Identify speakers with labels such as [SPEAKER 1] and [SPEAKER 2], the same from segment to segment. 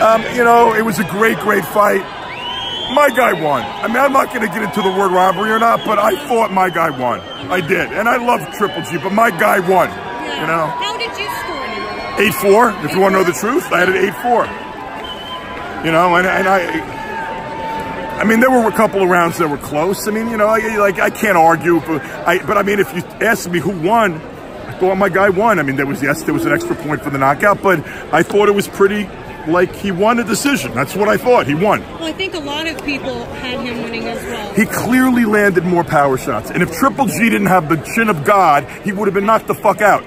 [SPEAKER 1] Um, you know, it was a great, great fight. My guy won. I mean, I'm not going to get into the word robbery or not, but I thought my guy won. I did. And I love Triple G, but my guy won.
[SPEAKER 2] Yeah.
[SPEAKER 1] You know?
[SPEAKER 2] How did you score him?
[SPEAKER 1] 8-4, if you want to know the truth. I had an 8-4. You know, and, and I... I mean, there were a couple of rounds that were close. I mean, you know, I, like I can't argue, but I, but I mean, if you ask me who won, I thought my guy won. I mean, there was yes, there was an extra point for the knockout, but I thought it was pretty like he won a decision. That's what I thought. He won.
[SPEAKER 2] Well, I think a lot of people had him winning as well.
[SPEAKER 1] He clearly landed more power shots, and if Triple G didn't have the chin of God, he would have been knocked the fuck out.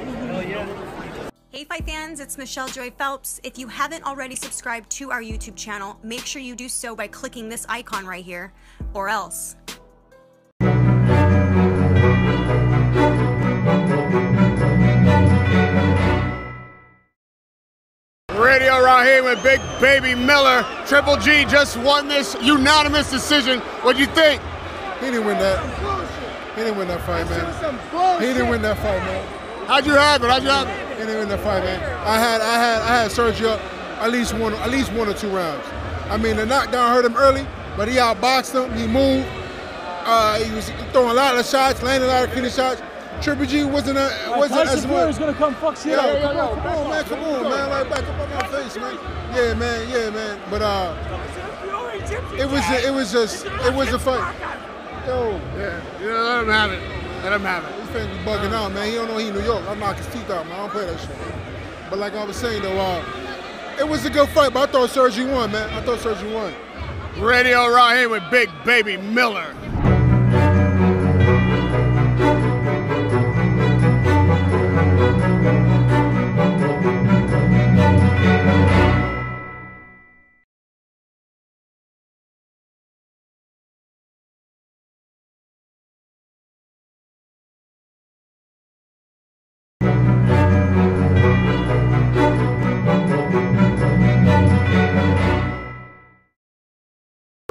[SPEAKER 3] Hey Fight fans, it's Michelle Joy Phelps. If you haven't already subscribed to our YouTube channel, make sure you do so by clicking this icon right here, or else.
[SPEAKER 4] Radio with Big Baby Miller. Triple G just won this unanimous decision. What do you think?
[SPEAKER 5] He didn't win that. He didn't win that fight, man. He didn't win that fight, man.
[SPEAKER 4] How'd you have it? How'd you have it?
[SPEAKER 5] He didn't win that fight, man. I had, I had, I had Sergio at least one, at least one or two rounds. I mean, the knockdown hurt him early, but he outboxed him. He moved. Uh, he was throwing a lot of shots, landing a lot of clean shots. Triple G wasn't a, wasn't as
[SPEAKER 6] Tyson. Fury's gonna come fuck shit
[SPEAKER 5] Yo,
[SPEAKER 6] up.
[SPEAKER 5] come on, come on, man, come on, man. Like back up on my face, man. Yeah, man, yeah, man. But uh, it was, it was just, it was a fight. Yo,
[SPEAKER 4] Yeah, you know, let him have it. Let him have it.
[SPEAKER 5] this fan be bugging out, man. He don't know he in New York. I knock his teeth out, man. I don't play that shit. But like I was saying though, uh, it was a good fight. But I thought Sergi won, man. I thought Sergi won.
[SPEAKER 4] Radio right here with Big Baby Miller.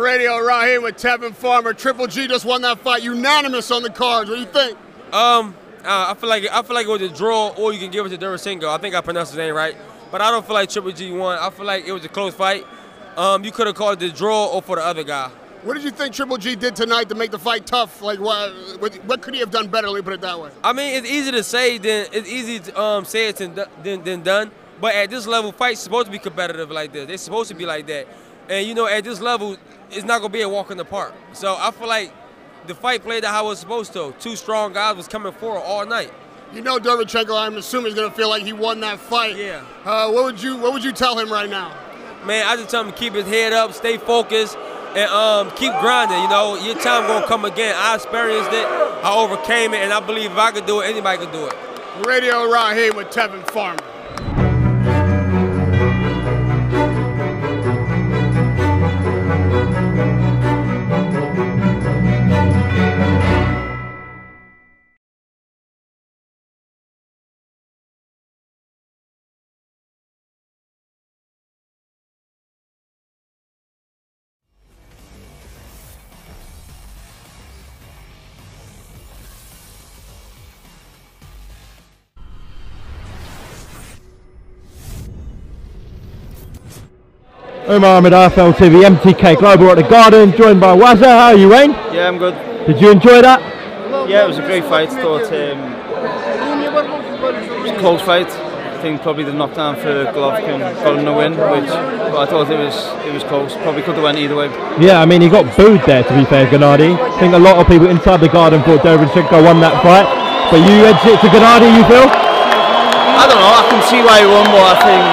[SPEAKER 4] Radio right here with Tevin Farmer. Triple G just won that fight unanimous on the cards. What do you think?
[SPEAKER 7] Um, uh, I feel like I feel like it was a draw, or you can give it to Durasenko. I think I pronounced his name right, but I don't feel like Triple G won. I feel like it was a close fight. Um, you could have called it the draw or for the other guy.
[SPEAKER 4] What did you think Triple G did tonight to make the fight tough? Like, what, what, what could he have done better? Let me put it that way.
[SPEAKER 7] I mean, it's easy to say than it's easy to um, say it than, than, than done. But at this level, fights supposed to be competitive like this. They're supposed to be like that. And you know, at this level, it's not gonna be a walk in the park. So I feel like the fight played out how it was supposed to. Two strong guys was coming forward all night.
[SPEAKER 4] You know, Derevchenko. I'm assuming is going to feel like he won that fight.
[SPEAKER 7] Yeah.
[SPEAKER 4] Uh, what would you What would you tell him right now?
[SPEAKER 7] Man, I just tell him to keep his head up, stay focused, and um, keep grinding. You know, your time gonna come again. I experienced it, I overcame it, and I believe if I could do it, anybody could do it.
[SPEAKER 4] Radio here with Tevin Farmer.
[SPEAKER 6] Umar Ahmed, IFL TV, MTK Global at the Garden, joined by Wazza. How are you, Wayne?
[SPEAKER 8] Yeah, I'm good.
[SPEAKER 6] Did you enjoy that?
[SPEAKER 8] Yeah, it was a great fight. Thought um, it was a close fight. I think probably the knockdown for Golovkin got him the win, which but I thought it was it was close. Probably could have went either way.
[SPEAKER 6] Yeah, I mean, he got booed there, to be fair, Gennady. I think a lot of people inside the Garden thought Derevchenko won that fight. But you edged it to Gennady, you feel?
[SPEAKER 8] I don't know. I can see why he won, but I think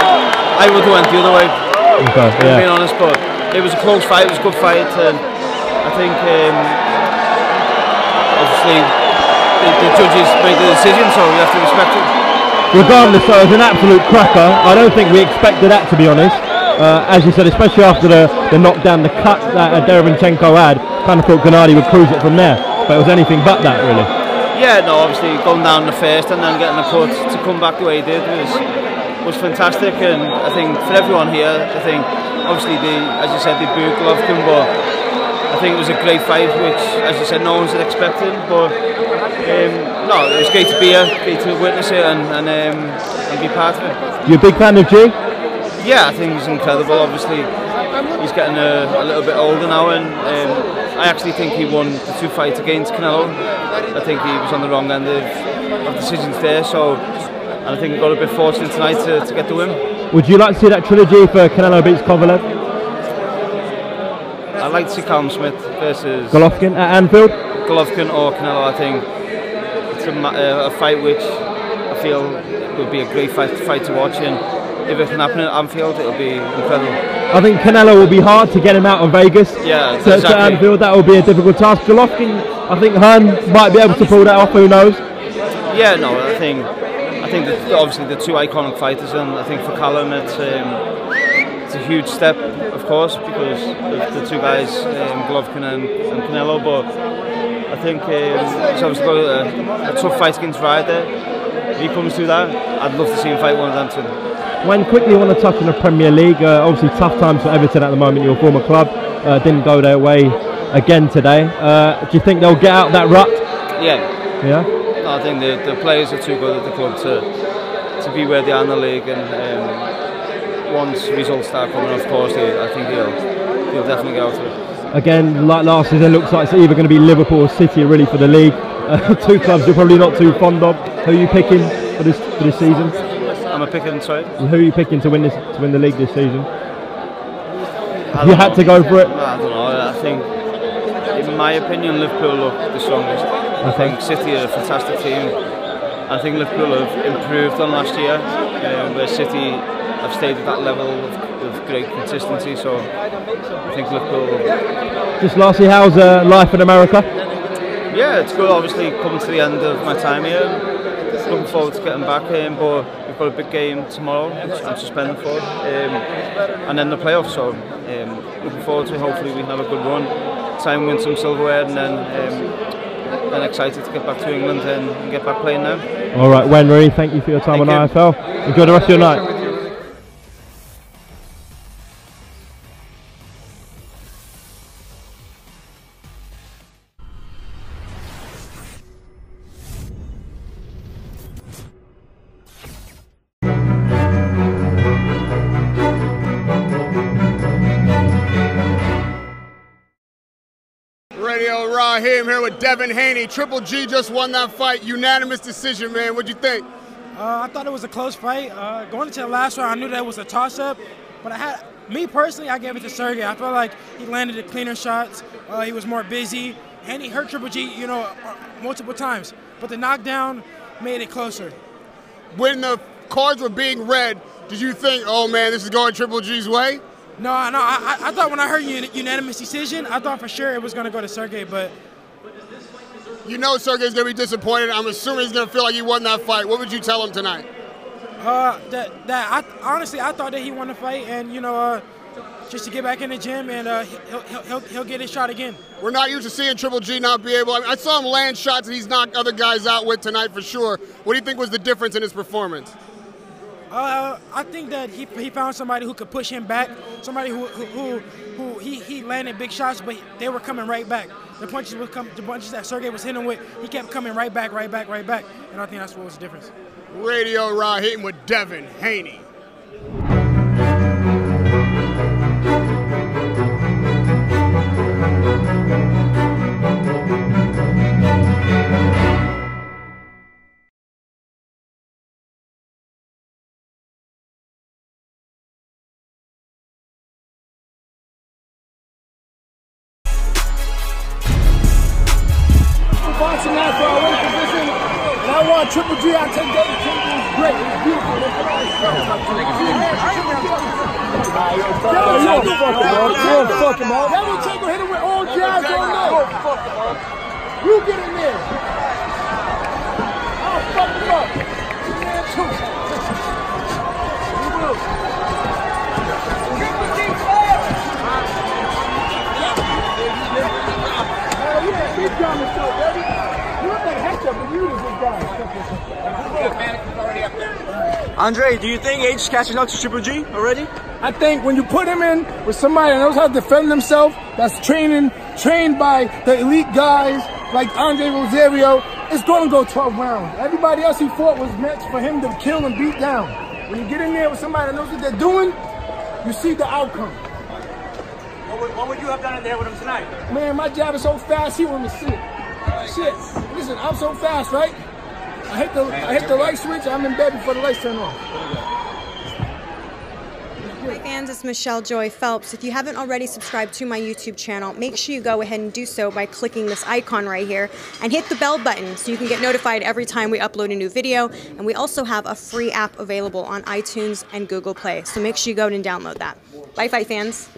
[SPEAKER 8] I would have went the other way.
[SPEAKER 6] Okay,
[SPEAKER 8] Being honest, but it was a close fight. It was a good fight, and I think um, obviously the, the judges made the decision, so you have to respect it.
[SPEAKER 6] Regardless, though, it was an absolute cracker. I don't think we expected that, to be honest. Uh, as you said, especially after the, the knockdown, the cut that uh, had, kind of thought Gennady would cruise it from there. But it was anything but that, really.
[SPEAKER 8] Yeah, no, obviously going down the first and then getting the cut to come back the way he did was was fantastic, and I think for everyone here, I think obviously they, as you said, they booed Golovkin, but I think it was a great fight, which, as you said, no one was expecting. But um, no, it was great to be here, great to witness it, and and, um, and be part of it.
[SPEAKER 6] You're a big fan of G?
[SPEAKER 8] Yeah, I think he's incredible. Obviously, he's getting a, a little bit older now, and um, I actually think he won the two fights against Canelo. I think he was on the wrong end of, of decisions there, so and I think we got a bit fortunate tonight to, to get the win.
[SPEAKER 6] Would you like to see that trilogy for Canelo beats Kovalev?
[SPEAKER 8] I'd like to see Callum Smith versus
[SPEAKER 6] Golovkin at Anfield?
[SPEAKER 8] Golovkin or Canelo. I think it's a, uh, a fight which I feel would be a great fight, fight to watch, and if it can happen at Anfield, it'll be incredible.
[SPEAKER 6] I think Canelo will be hard to get him out of Vegas
[SPEAKER 8] Yeah,
[SPEAKER 6] to, to
[SPEAKER 8] exactly.
[SPEAKER 6] Anfield. That will be a difficult task. Golovkin, I think Hearn might be able to pull that off. Who knows?
[SPEAKER 8] Yeah, no, I think think that obviously the two iconic fighters, and I think for Callum it's um, it's a huge step, of course, because of the two guys, um, Golovkin and, and Canelo. But I think um, he's obviously got a, a tough fight against Ryder. If he comes through that, I'd love to see him fight one of them two.
[SPEAKER 6] When quickly want to touch on the Premier League, uh, obviously tough times for Everton at the moment. Your former club uh, didn't go their way again today. Uh, do you think they'll get out that rut?
[SPEAKER 8] Yeah,
[SPEAKER 6] Yeah.
[SPEAKER 8] I think the, the players are too good at the club to to be where they are in the league, and um, once results start coming, of course, they, I think they'll they'll definitely go it.
[SPEAKER 6] Again, like last season, it looks like it's either going to be Liverpool or City really for the league. Uh, two clubs you're probably not too fond of. Who are you picking for this for this season?
[SPEAKER 8] I'm a picking sorry.
[SPEAKER 6] Who are you picking to win this to win the league this season? You had to go for it,
[SPEAKER 8] I don't know. I think, in my opinion, Liverpool look the strongest. I think City are a fantastic team. I think Liverpool have improved on last year, um, where City have stayed at that level of, of great consistency. So I think Liverpool.
[SPEAKER 6] just lastly, how's uh, life in America?
[SPEAKER 8] Yeah, it's good. Obviously, coming to the end of my time here. Looking forward to getting back in, but we've got a big game tomorrow, which I'm suspended for, um, and then the playoffs. So um, looking forward to. Hopefully, we can have a good run, try and win some silverware, and then then excited to get back to England and, and get back playing now.
[SPEAKER 6] All right, Rooney, thank you for your time
[SPEAKER 8] Thank
[SPEAKER 6] on
[SPEAKER 8] you.
[SPEAKER 6] IFL. Enjoy the rest of your night.
[SPEAKER 4] Radio Raheem here with Devin Haney. Triple G just won that fight. Unanimous decision, man. What'd you think?
[SPEAKER 9] Uh, I thought it was a close fight. Uh, going into the last round, I knew that was a toss-up, but I had me personally, I gave it to Sergey. I felt like he landed the cleaner shots. Uh, he was more busy, and he hurt Triple G, you know, uh, multiple times. But the knockdown made it closer.
[SPEAKER 4] When the cards were being read, did you think, oh man, this is going Triple G's way?
[SPEAKER 9] No, no, I, I I thought when I heard unanimous decision, I thought for sure it was going to go to Sergey, but
[SPEAKER 4] You know Sergey's gonna be disappointed. I'm assuming he's gonna feel like he won that fight. What would you tell him tonight?
[SPEAKER 9] Uh, that that I honestly I thought that he won the fight, and you know, uh, just to get back in the gym and uh, he'll, he'll he'll he'll get his shot again.
[SPEAKER 4] We're not used to seeing Triple G not be able. I, mean, I saw him land shots that he's knocked other guys out with tonight for sure. What do you think was the difference in his performance?
[SPEAKER 9] Uh, I think that he, he found somebody who could push him back, somebody who who, who, who he, he landed big shots, but they were coming right back. The punches would come, the punches that Sergey was hitting with, he kept coming right back, right back, right back, and I think that's what was the difference.
[SPEAKER 4] Radio Raheem with Devin Haney.
[SPEAKER 10] Yo, yo, fuck him, man. Yo, fuck him, man. Will hit him with all jabs all night. You get in there. I'll fuck him up. You will. Man, you that big gun stuff, baby. You look like you.
[SPEAKER 11] Andre, do you think Age is catching up to Triple G already?
[SPEAKER 10] I think when you put him in with somebody that knows how to defend himself, that's training, trained by the elite guys like Andre Rozier, it's going to go 12 rounds. Everybody else he fought was meant for him to kill and beat down. When you get in there with somebody that knows what they're doing, you see the outcome.
[SPEAKER 11] What would, what would you have done in there with him tonight?
[SPEAKER 10] Man, my jab is so fast, he wouldn't see it. Shit. Listen, I'm so fast, right? I hit the I hit the light switch, I'm in bed before the lights turn off.
[SPEAKER 3] Hi fans, it's Michelle Joy Phelps. If you haven't already subscribed to my YouTube channel, make sure you go ahead and do so by clicking this icon right here and hit the bell button so you can get notified every time we upload a new video. And we also have a free app available on iTunes and Google Play. So make sure you go and download that. Bye fight fans.